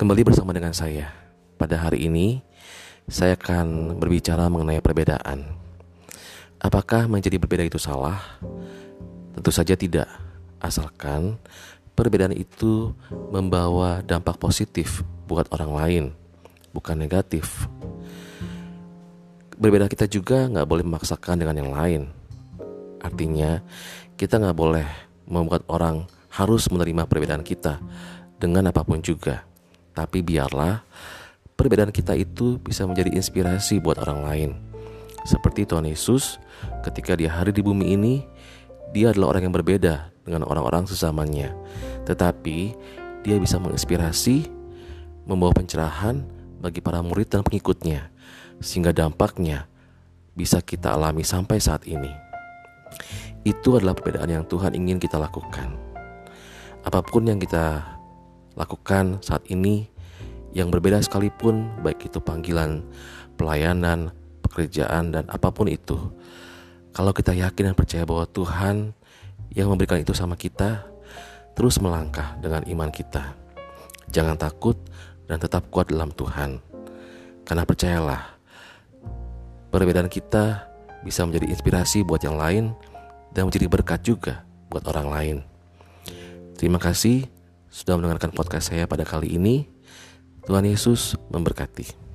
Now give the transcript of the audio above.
Kembali bersama dengan saya. Pada hari ini, saya akan berbicara mengenai perbedaan. Apakah menjadi berbeda itu salah? Tentu saja tidak, asalkan perbedaan itu membawa dampak positif buat orang lain, bukan negatif. Berbeda kita juga nggak boleh memaksakan dengan yang lain. Artinya, kita nggak boleh membuat orang harus menerima perbedaan kita dengan apa pun juga. Tapi biarlah perbedaan kita itu bisa menjadi inspirasi buat orang lain. Seperti Tuhan Yesus ketika dia hari di bumi ini, dia adalah orang yang berbeda dengan orang-orang sesamanya. Tetapi dia bisa menginspirasi, membawa pencerahan bagi para murid dan pengikutnya. Sehingga dampaknya bisa kita alami sampai saat ini. Itu adalah perbedaan yang Tuhan ingin kita lakukan. Apa pun yang kita lakukan saat ini yang berbeda sekalipun, baik itu panggilan, pelayanan, pekerjaan, dan apa pun itu. Kalau kita yakin dan percaya bahwa Tuhan yang memberikan itu sama kita, terus melangkah dengan iman kita. Jangan takut dan tetap kuat dalam Tuhan. Karena percayalah, perbedaan kita bisa menjadi inspirasi buat yang lain dan menjadi berkat juga buat orang lain. Terima kasih sudah mendengarkan podcast saya pada kali ini. Tuhan Yesus memberkati.